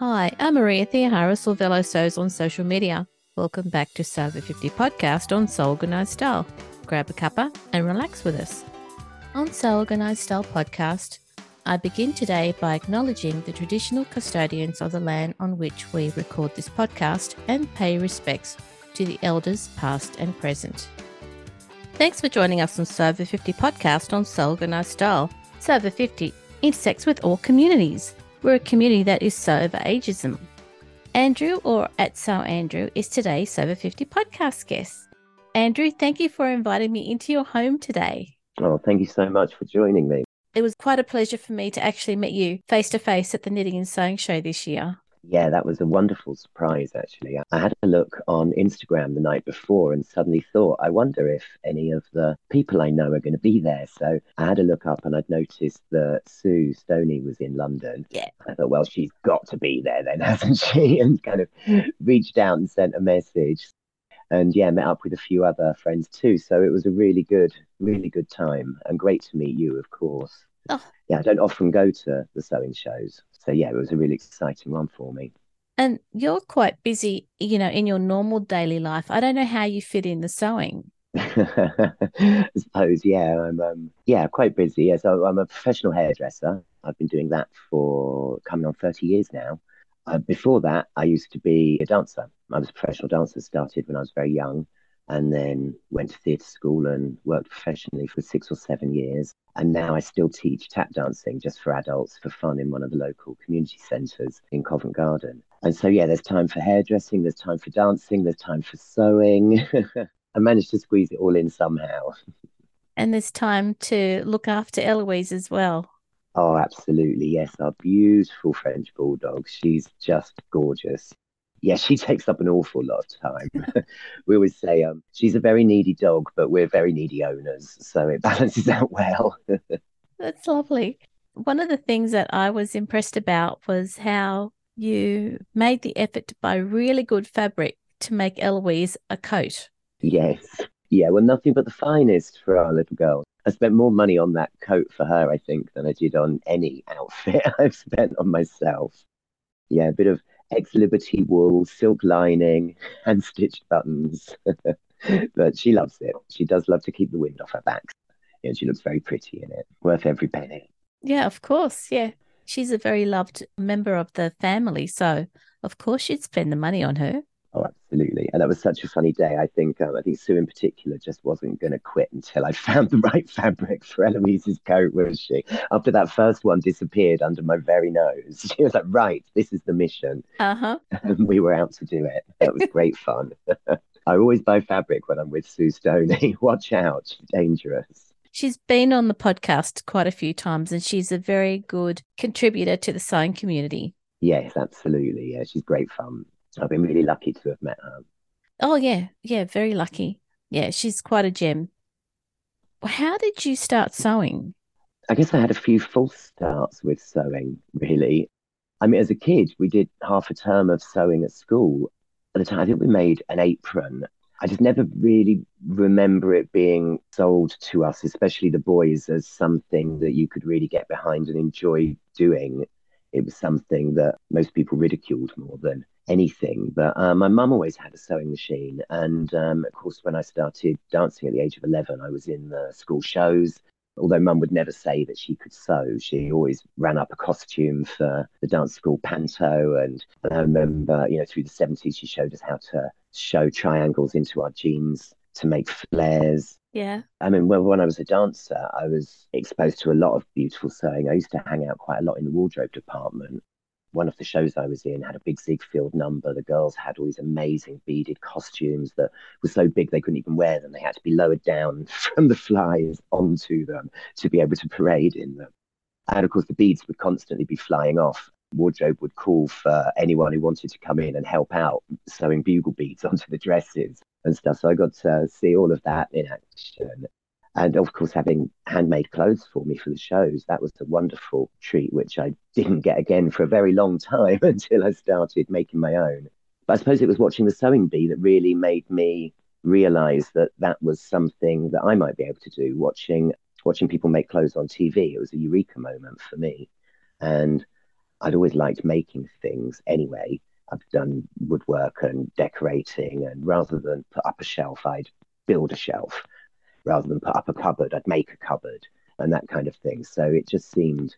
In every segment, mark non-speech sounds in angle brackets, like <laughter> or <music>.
Hi, I'm Maria Theoharis, Solvello Sews on social media. Welcome back to Sew Over 50 podcast on Sew Organized Style. Grab a cuppa and relax with us. On Sew Organized Style podcast, I begin today by acknowledging the traditional custodians of the land on which we record this podcast and pay respects to the elders past and present. Thanks for joining us on Sew Over 50 podcast on Sew Organized Style. Sew Over 50 intersects with all communities. We're a community that is sober over ageism. Andrew, or at So Andrew, is today's Sew Over 50 podcast guest. Andrew, thank you for inviting me into your home today. Oh, thank you so much for joining me. It was quite a pleasure for me to actually meet you face to face at the Knitting and Sewing Show this year. Yeah, that was a wonderful surprise, actually. I had a look on Instagram the night before and suddenly thought, I wonder if any of the people I know are going to be there. So I had a look up and I'd noticed that Sue Stoney was in London. Yeah. I thought, well, she's got to be there then, <laughs> hasn't she? And kind of reached out and sent a message. And yeah, met up with a few other friends too. So it was a really good, really good time and great to meet you, of course. Oh. Yeah, I don't often go to the sewing shows. So yeah, it was a really exciting one for me. And you're quite busy, you know, in your normal daily life. I don't know how you fit in the sewing. <laughs> I suppose, yeah, I'm um, yeah quite busy. Yeah, so I'm a professional hairdresser. I've been doing that for coming on 30 years now. Uh, before that, I used to be a dancer. I was a professional dancer. Started when I was very young, and then went to theatre school and worked professionally for six or seven years. And now I still teach tap dancing just for adults for fun in one of the local community centres in Covent Garden. And so, yeah, there's time for hairdressing, there's time for dancing, there's time for sewing. <laughs> I managed to squeeze it all in somehow. And there's time to look after Eloise as well. Oh, absolutely. Yes, our beautiful French bulldog. She's just gorgeous. Yeah, she takes up an awful lot of time. <laughs> we always say um, she's a very needy dog, but we're very needy owners. So it <laughs> balances out well. <laughs> That's lovely. One of the things that I was impressed about was how you made the effort to buy really good fabric to make Eloise a coat. Yes. Yeah, well, nothing but the finest for our little girl. I spent more money on that coat for her, I think, than I did on any outfit I've spent on myself. Yeah, a bit of ex Liberty wool, silk lining, and <laughs> stitched buttons. <laughs> but she loves it. She does love to keep the wind off her back. Yeah, she looks very pretty in it. Worth every penny. Yeah, of course. Yeah. She's a very loved member of the family. So, of course, you'd spend the money on her. Oh, absolutely. And that was such a funny day. I think um, I think Sue in particular just wasn't going to quit until I <laughs> found the right fabric for Eloise's coat, was she? After that first one disappeared under my very nose, <laughs> she was like, right, this is the mission. Uh-huh. <laughs> And we were out to do it. That was great fun. I always buy fabric when I'm with Sue Stoney. Watch out, she's dangerous. She's been on the podcast quite a few times and she's a very good contributor to the sewing community. Yes, absolutely. Yeah, she's great fun. I've been really lucky to have met her. Oh, yeah. Yeah, very lucky. Yeah, she's quite a gem. How did you start sewing? I guess I had a few false starts with sewing, really. I mean, as a kid, we did half a term of sewing at school. At the time, I think we made an apron. I just never really remember it being sold to us, especially the boys, as something that you could really get behind and enjoy doing. It was something that most people ridiculed more than anything. But uh, my mum always had a sewing machine. And um, of course, when I started dancing at the age of 11, I was in the school shows. Although mum would never say that she could sew, she always ran up a costume for the dance school panto. And I remember, you know, through the 70s, she showed us how to sew triangles into our jeans to make flares. Yeah. I mean, when, when I was a dancer, I was exposed to a lot of beautiful sewing. I used to hang out quite a lot in the wardrobe department one of the shows I was in had a big Ziegfeld number. The girls had all these amazing beaded costumes that were so big they couldn't even wear them. They had to be lowered down <laughs> from the flies onto them to be able to parade in them. And of course, the beads would constantly be flying off. Wardrobe would call for anyone who wanted to come in and help out sewing bugle beads <laughs> onto the dresses and stuff. So I got to see all of that in action. And of course having handmade clothes for me for the shows that was a wonderful treat which i didn't get again for a very long time <laughs> until i started making my own. But i suppose it was watching the sewing bee that really made me realize that that was something that i might be able to do watching watching people make clothes on tv it was a eureka moment for me. And I'd always liked making things anyway. I've done woodwork and decorating, and rather than put up a shelf, I'd build a shelf. Rather than put up a cupboard, I'd make a cupboard and that kind of thing. So it just seemed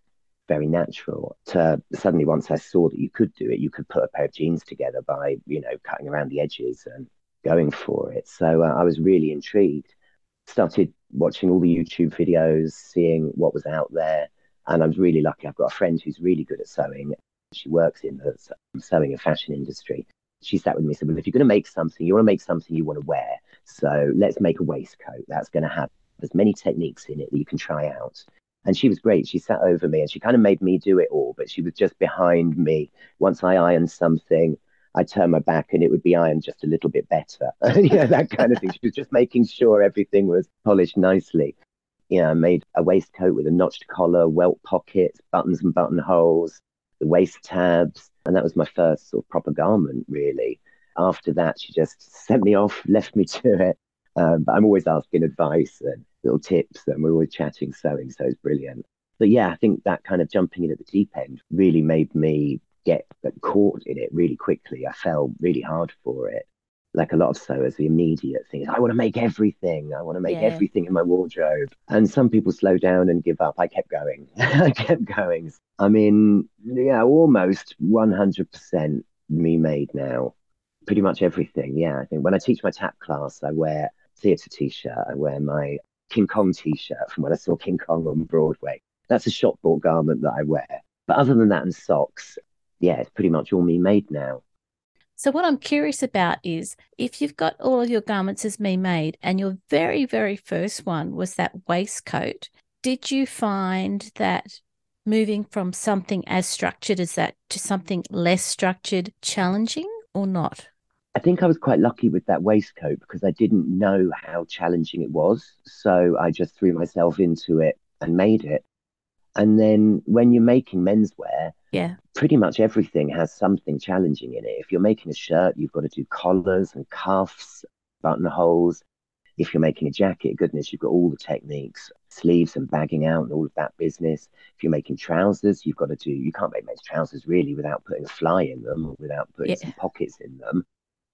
very natural to suddenly once I saw that you could do it, you could put a pair of jeans together by, you know, cutting around the edges and going for it. So uh, I was really intrigued. Started watching all the YouTube videos, seeing what was out there. And I was really lucky. I've got a friend who's really good at sewing. She works in the sewing and fashion industry. She sat with me and said, Well, if you're going to make something, you want to make something you want to wear. So let's make a waistcoat that's going to have as many techniques in it that you can try out. And she was great. She sat over me and she kind of made me do it all, but she was just behind me. Once I ironed something, I'd turn my back and it would be ironed just a little bit better. <laughs> you know, that kind of thing. She was just making sure everything was polished nicely. You know, I made a waistcoat with a notched collar, welt pockets, buttons and buttonholes, the waist tabs. And that was my first sort of proper garment, really. After that, she just sent me off, <laughs> left me to it. Um, but I'm always asking advice and little tips, and we're always chatting sewing, so it's brilliant. But yeah, I think that kind of jumping in at the deep end really made me get caught in it really quickly. I fell really hard for it. Like a lot of sewers, the immediate thing is, I want to make everything. I want to make yeah. everything in my wardrobe. And some people slow down and give up. I kept going. <laughs> I kept going. I mean, yeah, almost 100% me made now. Pretty much everything. Yeah. I think when I teach my tap class, I wear theatre t shirt. I wear my King Kong t shirt from when I saw King Kong on Broadway. That's a shop bought garment that I wear. But other than that and socks, yeah, it's pretty much all me made now. So, what I'm curious about is if you've got all of your garments as me made, and your very, very first one was that waistcoat, did you find that moving from something as structured as that to something less structured challenging or not? I think I was quite lucky with that waistcoat because I didn't know how challenging it was. So I just threw myself into it and made it. And then when you're making menswear, yeah, pretty much everything has something challenging in it. If you're making a shirt, you've got to do collars and cuffs, buttonholes. If you're making a jacket, goodness, you've got all the techniques, sleeves and bagging out and all of that business. If you're making trousers, you've got to do, you can't make men's trousers really without putting a fly in them or without putting yeah. some pockets in them.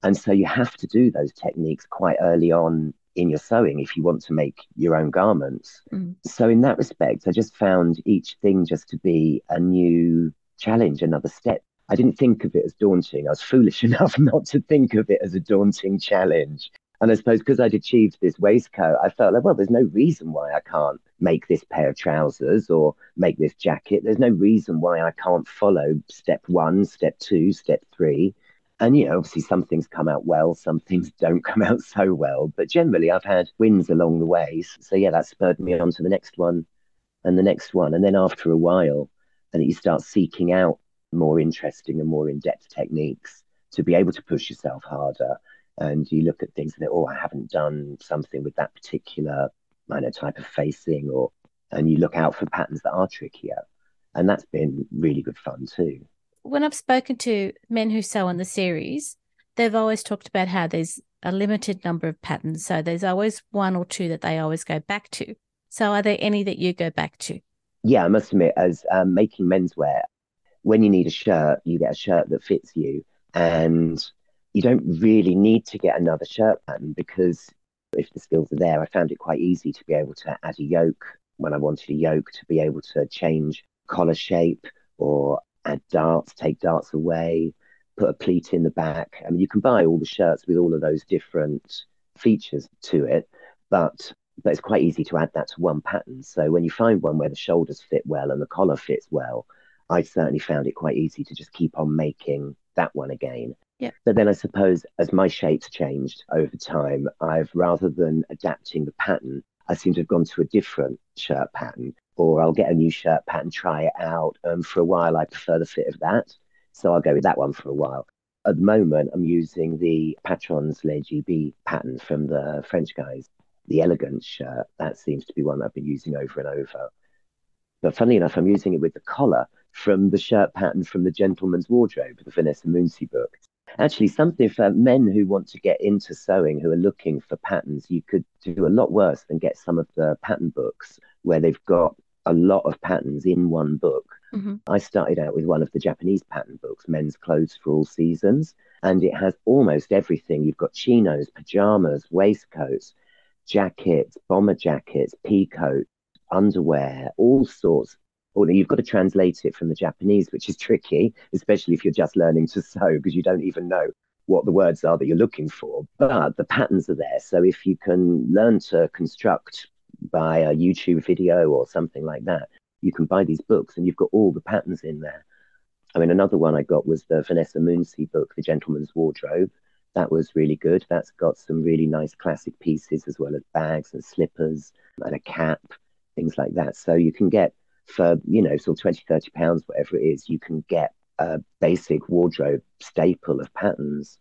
And so you have to do those techniques quite early on in your sewing if you want to make your own garments. Mm. So, in that respect, I just found each thing just to be a new challenge, another step. I didn't think of it as daunting. I was foolish <laughs> enough not to think of it as a daunting challenge. And I suppose because I'd achieved this waistcoat, I felt like, well, there's no reason why I can't make this pair of trousers or make this jacket. There's no reason why I can't follow step one, step two, step three and, you know, obviously some things come out well, some things <laughs> don't come out so well. But generally, I've had wins along the way. So, yeah, that spurred me on to the next one and the next one. And then after a while, and you start seeking out more interesting and more in depth techniques to be able to push yourself harder. And you look at things and, oh, I haven't done something with that particular know, type of facing, or and you look out for patterns that are trickier. And that's been really good fun too when I've spoken to men who sew on the series, they've always talked about how there's a limited number of patterns. So there's always one or two that they always go back to. So are there any that you go back to? Yeah, I must admit, as um, making menswear, when you need a shirt, you get a shirt that fits you. And you don't really need to get another shirt pattern because if the skills are there, I found it quite easy to be able to add a yoke when I wanted a yoke, to be able to change collar shape or add darts, take darts away, put a pleat in the back. I mean, you can buy all the shirts with all of those different features to it, but but it's quite easy to add that to one pattern. So when you find one where the shoulders fit well and the collar fits well, I certainly found it quite easy to just keep on making that one again. Yeah. But then I suppose as my shapes changed over time, I've rather than adapting the pattern, I seem to have gone to a different shirt pattern or I'll get a new shirt pattern, try it out. And for a while, I prefer the fit of that. So I'll go with that one for a while. At the moment, I'm using the Patrons Le GB pattern from the French guys, the elegant shirt. That seems to be one I've been using over and over. But funnily enough, I'm using it with the collar from the shirt pattern from the Gentleman's Wardrobe, the Vanessa Mooncie book. Actually, something for men who want to get into sewing, who are looking for patterns, you could do a lot worse than get some of the pattern books where they've got a lot of patterns in one book. Mm-hmm. I started out with one of the Japanese pattern books, Men's Clothes for All Seasons, and it has almost everything. You've got chinos, pajamas, waistcoats, jackets, bomber jackets, pea coat, underwear, all sorts. Although you've got to translate it from the Japanese, which is tricky, especially if you're just learning to sew because you don't even know what the words are that you're looking for. But the patterns are there. So if you can learn to construct by a YouTube video or something like that, you can buy these books and you've got all the patterns in there. I mean, another one I got was the Vanessa Mooncie book, The Gentleman's Wardrobe. That was really good. That's got some really nice classic pieces as well as bags and slippers and a cap, things like that. So you can get for, you know, sort of 20, 30 pounds, whatever it is, you can get a basic wardrobe staple of patterns.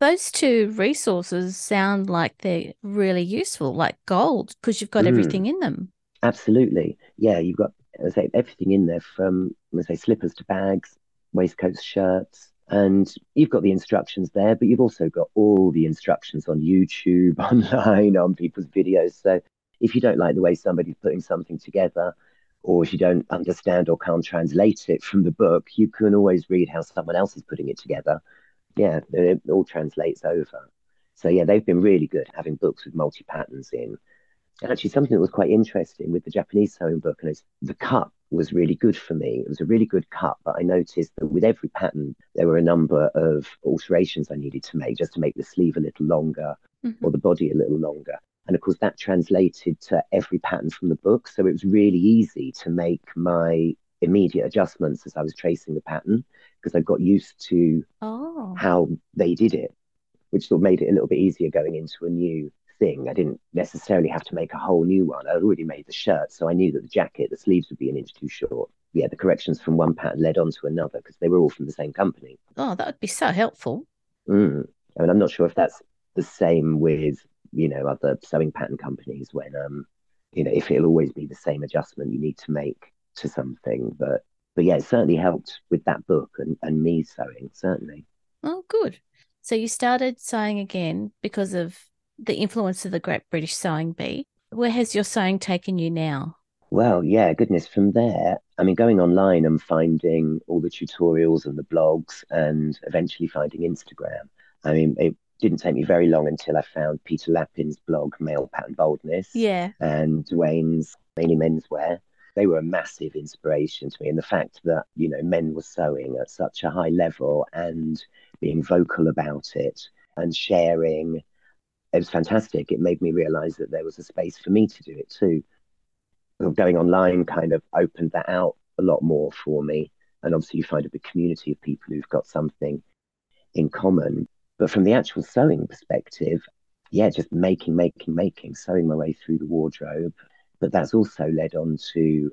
Those two resources sound like they're really useful, like gold, because you've got Mm. everything in them. Absolutely. Yeah, you've got I say, everything in there from let's say slippers to bags, waistcoats, shirts. And you've got the instructions there, but you've also got all the instructions on YouTube, <laughs> online, on people's videos. So if you don't like the way somebody's putting something together, or if you don't understand or can't translate it from the book, you can always read how someone else is putting it together. Yeah, it all translates over. So yeah, they've been really good having books with multi patterns in. And actually, something that was quite interesting with the Japanese sewing book, and it's, the cut was really good for me. It was a really good cut, but I noticed that with every pattern, there were a number of alterations I needed to make just to make the sleeve a little longer Mhm. or the body a little longer. And of course, that translated to every pattern from the book. So it was really easy to make my immediate adjustments as I was tracing the pattern because I got used to Oh, how they did it, which sort of made it a little bit easier going into a new thing. I didn't necessarily have to make a whole new one. I'd already made the shirt, so I knew that the jacket, the sleeves would be an inch too short. Yeah, the corrections from one pattern led on to another because they were all from the same company. oh, that would be so helpful. Mm. I mean, I'm not sure if that's the same with, you know, other sewing pattern companies when, um, you know, if it'll always be the same adjustment you need to make to something. But, but yeah, it certainly helped with that book and, and me sewing, certainly. Oh, good. So you started sewing again because of the influence of the Great British Sewing Bee. Where has your sewing taken you now? Well, yeah, goodness, from there, I mean, going online and finding all the tutorials and the blogs and eventually finding Instagram. I mean, it didn't take me very long until I found Peter Lappin's blog, Male Pattern Boldness, Yeah. and Dwayne's Mainly Menswear. They were a massive inspiration to me. And the fact that, you know, men were sewing at such a high level and being vocal about it and sharing, it was fantastic. It made me realize that there was a space for me to do it too going online kind of opened that out a lot more for me. And obviously, you find a big community of people who've got something in common. But from the actual sewing perspective, yeah, just making, making, making, sewing my way through the wardrobe. But that's also led on to,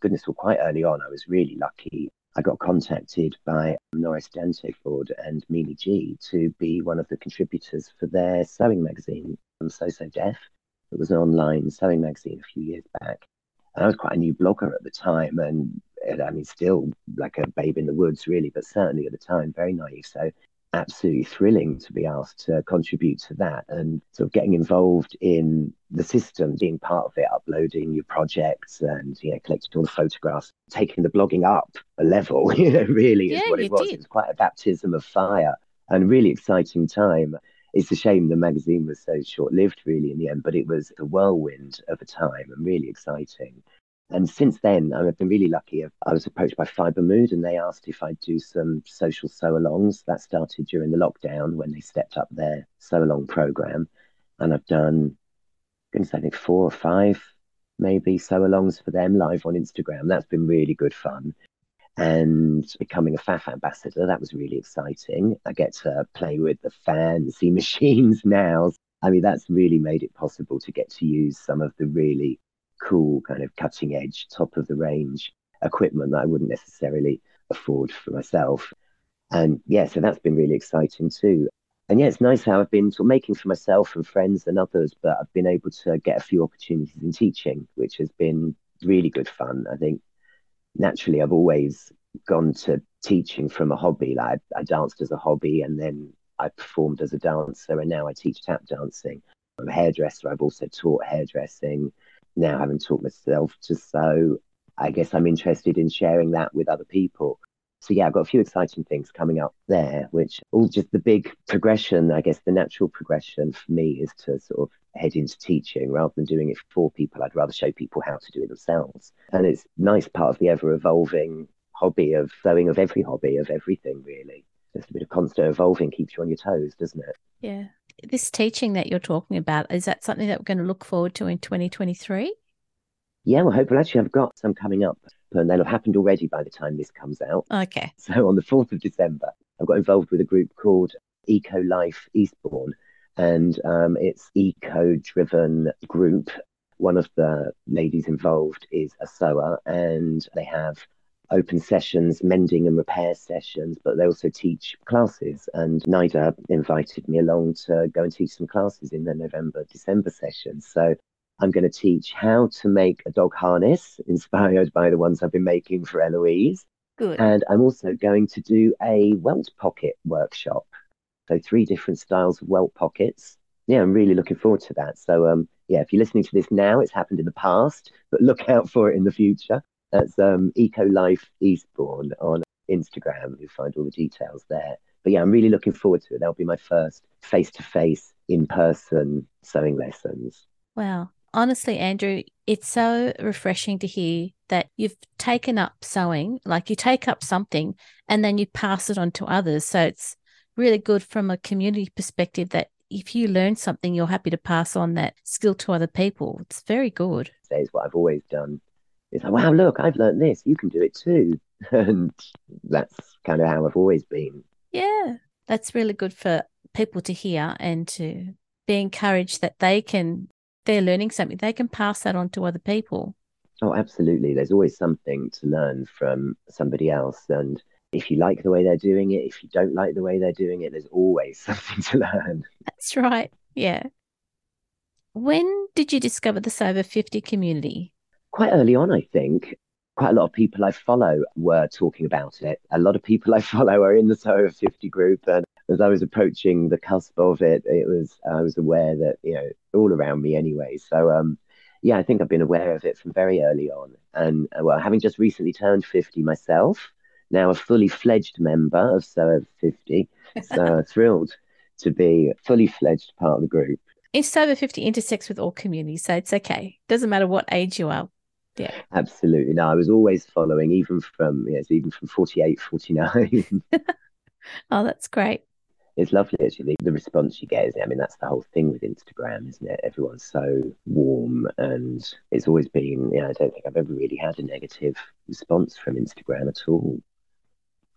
goodness, well, quite early on, I was really lucky. I got contacted by Norris Danteford and Mimi G to be one of the contributors for their sewing magazine, Sew So Def. It was an online sewing magazine a few years back. And I was quite a new blogger at the time, and, and I mean, still like a babe in the woods, really, but certainly at the time, very naive. So, absolutely thrilling to be asked to contribute to that and sort of getting involved in the system, being part of it, uploading your projects and, you know, collecting all the photographs, taking the blogging up a level, <laughs> you know, really is what it was. did. It was quite a baptism of fire and really exciting time. It's a shame the magazine was so short lived, really, in the end, but it was a whirlwind of a time and really exciting. And since then, I've been really lucky. I was approached by Fibre Mood and they asked if I'd do some social sew alongs. That started during the lockdown when they stepped up their sew along program. And I've done, goodness, I think four or five maybe sew alongs for them live on Instagram. That's been really good fun. And becoming a Pfaff ambassador, that was really exciting. I get to play with the fancy <laughs> machines now. I mean, that's really made it possible to get to use some of the really cool, kind of cutting edge, top of the range equipment that I wouldn't necessarily afford for myself. And yeah, so that's been really exciting too. And yeah, it's nice how I've been sort of making for myself and friends and others, but I've been able to get a few opportunities in teaching, which has been really good fun. I think naturally I've always gone to teaching from a hobby. Like I, I danced as a hobby and then I performed as a dancer and now I teach tap dancing. I'm a hairdresser. I've also taught hairdressing. Now having taught myself to sew. I guess I'm interested in sharing that with other people. So yeah, I've got a few exciting things coming up there, which all just the big progression, I guess the natural progression for me is to sort of head into teaching rather than doing it for people. I'd rather show people how to do it themselves. And it's nice part of the ever evolving hobby of sewing of every hobby, of everything really. Just a bit of constant evolving keeps you on your toes, doesn't it? Yeah. This teaching that you're talking about, is that something that we're going to look forward to in 2023? Yeah, well, hopefully, actually, I've got some coming up, and they'll have happened already by the time this comes out. Okay. So on the 4th of December, I've got involved with a group called Eco Life Eastbourne, and um, it's eco-driven group. One of the ladies involved is a sewer, and they have open sessions, mending and repair sessions, but they also teach classes. And NIDA invited me along to go and teach some classes in their November, December session. So I'm going to teach how to make a dog harness inspired by the ones I've been making for Eloise. Good. And I'm also going to do a welt pocket workshop. So three different styles of welt pockets. Yeah, I'm really looking forward to that. So um yeah, if you're listening to this now, it's happened in the past, but look out for it in the future. That's um Eco Life Eastbourne on Instagram. You'll find all the details there. But yeah, I'm really looking forward to it. That'll be my first face to face, in person sewing lessons. Wow honestly, Andrew, it's so refreshing to hear that you've taken up sewing, like you take up something and then you pass it on to others. So it's really good from a community perspective that if you learn something, you're happy to pass on that skill to other people. It's very good. That is what I've always done. It's like, wow, look, I've learned this. You can do it too. <laughs> and that's kind of how I've always been. Yeah, that's really good for people to hear and to be encouraged that they can they're learning something, they can pass that on to other people. Oh, absolutely. There's always something to learn from somebody else. And if you like the way they're doing it, if you don't like the way they're doing it, there's always <laughs> something to learn. That's right. Yeah. When did you discover the Over 50 community? Quite early on, I think. Quite a lot of people I follow were talking about it. A lot of people I <laughs> follow are in the Over 50 group, and as I was approaching the cusp of it, it was I was aware that you know all around me anyway. So um, yeah, I think I've been aware of it from very early on, and uh, well, having just recently turned fifty myself, now a fully fledged member of Sew 50, <laughs> so thrilled to be a fully fledged part of the group. It's Sew 50 intersects with all communities, so it's okay. Doesn't matter what age you are. Yeah. Absolutely. No, I was always following, even from yes, even from 48, 49. <laughs> oh, that's great it's lovely actually the response you get. is I mean, that's the whole thing with Instagram, isn't it? Everyone's so warm, and it's always been. Yeah, I don't think I've ever really had a negative response from Instagram at all.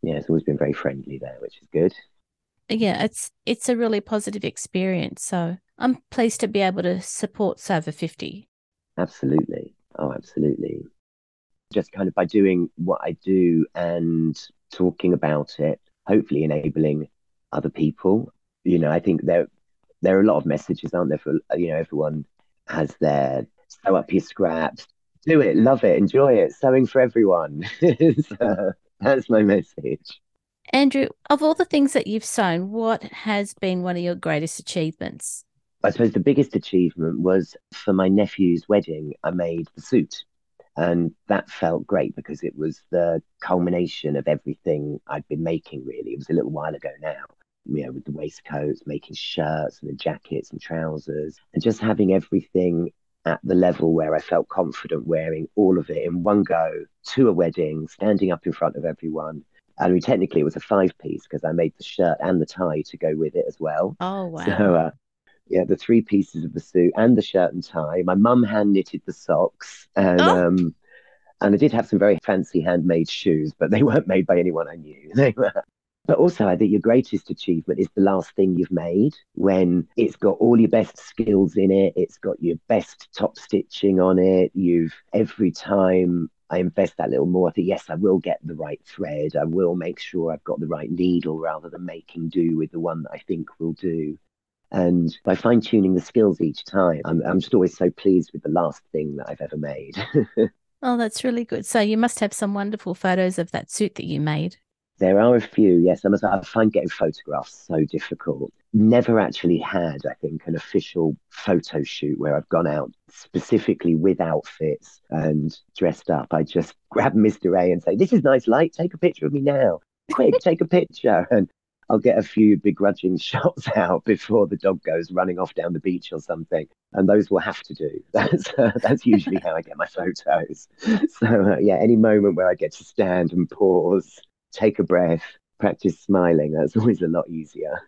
Yeah, it's always been very friendly there, which is good. Yeah, it's it's a really positive experience. So I'm pleased to be able to support Sew 50. Absolutely. Oh, absolutely. Just kind of by doing what I do and talking about it, hopefully enabling other people. You know, I think there there are a lot of messages, aren't there? For you know, everyone has their sew up your scraps, do it, love it, enjoy it, sewing for everyone. <laughs> so, mm-hmm. that's my message. Andrew, of all the things that you've sewn, what has been one of your greatest achievements? I suppose the biggest achievement was for my nephew's wedding. I made the suit. And that felt great because it was the culmination of everything I'd been making, really. It was a little while ago now you know, with the waistcoats, making shirts and the jackets and trousers, and just having everything at the level where I felt confident wearing all of it in one go to a wedding, standing up in front of everyone. I mean, technically, it was a five piece because I made the shirt and the tie to go with it as well. Oh, <laughs> wow. So, uh, yeah, the three pieces of the suit and the shirt and tie. My mum hand knitted the socks. And, oh. um, and I did have some very fancy handmade shoes, but they weren't made by anyone I knew. <laughs> They were but also, I think your greatest achievement is the last thing you've made when it's got all your best skills in it, it's got your best top stitching on it. You've every time I invest that little more, I think, yes, I will get the right thread. I will make sure I've got the right needle rather than making do with the one that I think will do. And by fine tuning the skills each time, I'm, I'm just always so pleased with the last thing that I've ever made. <laughs> oh, that's really good. So you must have some wonderful photos of that suit that you made. There are a few, yes. I, must, I find getting photographs so difficult. Never actually had, I think, an official photo shoot where I've gone out specifically with outfits and dressed up. I just <laughs> grab Mr. A and say, This is nice light. Take a picture of me now. Quick, take a picture. <laughs> And I'll get a few begrudging <laughs> shots out before the dog goes running off down the beach or something, and those will have to do. <laughs> That's uh, that's usually how I get my photos. <laughs> So uh, yeah, any moment where I get to stand and pause, take a breath, practice smiling, that's always a lot easier.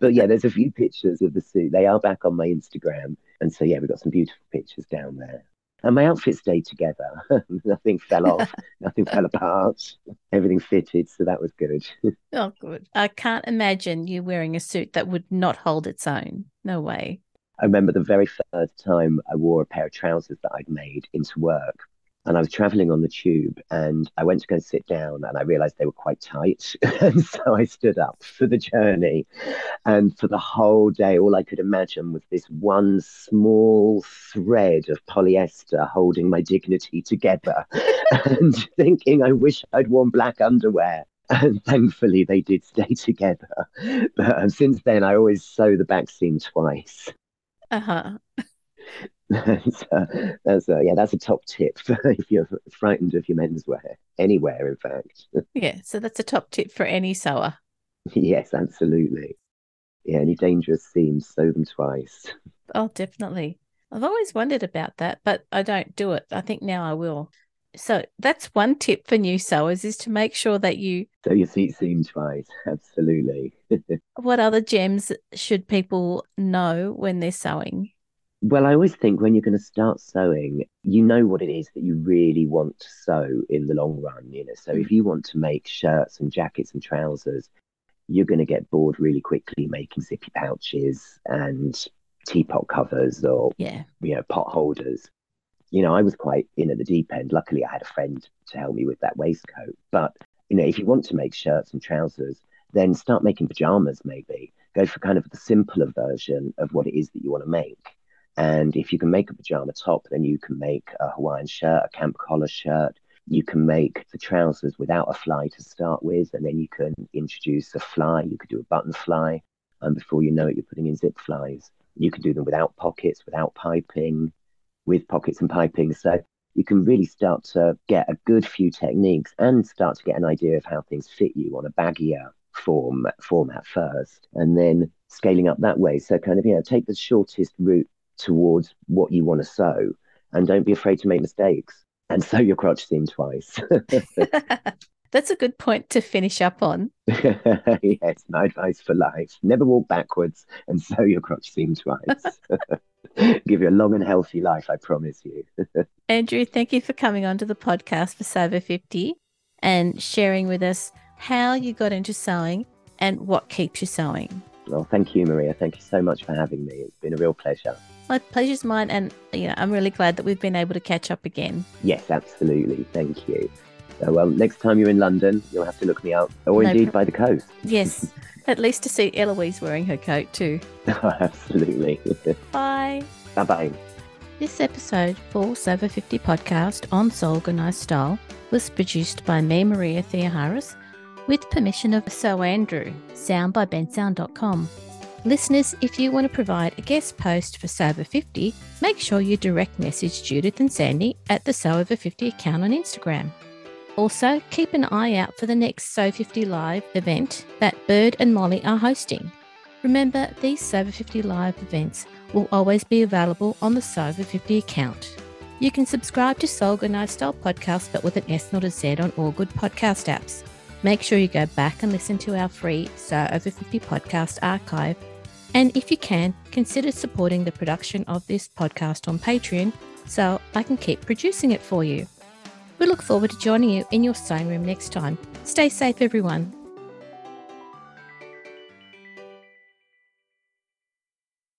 but yeah, there's a few pictures of the suit. They are back on my Instagram, and so yeah, we've got some beautiful pictures down there. And my outfit stayed together. <laughs> Nothing fell <laughs> off. Nothing fell apart. Everything fitted. So that was good. <laughs> oh, good. I can't imagine you wearing a suit that would not hold its own. No way. I remember the very first time I wore a pair of trousers that I'd made into work and I was traveling on the tube and I went to go sit down and I realized they were quite tight. <laughs> and so I stood up for the journey. And for the whole day, all I could imagine was this one small thread of polyester holding my dignity together <laughs> and thinking, I wish I'd worn black underwear. And thankfully, they did stay together. But um, since then, I always sew the back seam twice. Uh huh. <laughs> that's, uh, that's uh, yeah, that's a top tip <laughs> if you're frightened of your menswear anywhere, in fact. <laughs> yeah, so that's a top tip for any sewer. yes, absolutely. Yeah, any dangerous seams, sew them twice. Oh, definitely. I've always wondered about that, but I don't do it. I think now I will. So that's one tip for new sewers is to make sure that you sew your seat seam twice. Absolutely. what other gems should people know when they're sewing? Well, I always think when you're going to start sewing, you know what it is that you really want to sew in the long run. You know, so if mm. you want to make shirts and jackets and trousers, you're going to get bored really quickly making zippy pouches and teapot covers or yeah, you know, pot holders. You know, I was quite in at the deep end. Luckily, I had a friend to help me with that waistcoat. But you know, if you want to make shirts and trousers, then start making pajamas. Maybe go for kind of the simpler version of what it is that you want to make and if you can make a pajama top, then you can make a Hawaiian shirt, a camp collar shirt. You can make the trousers without a fly to start with, and then you can introduce a fly. You could do a button fly, and before you know it, you're putting in zip flies. You can do them without pockets, without piping, with pockets and piping. So you can really start to get a good few techniques and start to get an idea of how things fit you on a baggier form format first, and then scaling up that way. So kind of you know take the shortest route towards what you want to sew and don't be afraid to make mistakes and sew your crotch seam twice. <laughs> That's a good point to finish up on. <laughs> yes, my advice for life. Never walk backwards and sew your crotch seam twice. <laughs> Give you a long and healthy life, I promise you. Andrew, thank you for coming onto the podcast for Sew 50 and sharing with us how you got into sewing and what keeps you sewing. Well, thank you, Maria. Thank you so much for having me. It's been a real pleasure. My pleasure's mine, and you know, I'm really glad that we've been able to catch up again. Yes, absolutely. Thank you. So, well, next time you're in London, you'll have to look me up, or no indeed by the coast. Yes, <laughs> at least to see Eloise wearing her coat too. <laughs> Oh, absolutely. <laughs> Bye. Bye bye. This episode for Sew 50 podcast on Sew Organised Style was produced by me, Maria Theoharis, with permission of So Andrew, sound by bensound.com. Listeners, if you want to provide a guest post for Sew 50, make sure you direct message Judith and Sandy at the Sew 50 account on Instagram. Also, keep an eye out for the next Sew 50 Live event that Bird and Molly are hosting. Remember, these Sew 50 Live events will always be available on the Sew 50 account. You can subscribe to Organised Style Podcast, but with an S, not a Z, on all good podcast apps. Make sure you go back and listen to our free Sew Over 50 podcast archive. And if you can, consider supporting the production of this podcast on Patreon so I can keep producing it for you. We look forward to joining you in your sewing room next time. Stay safe, everyone.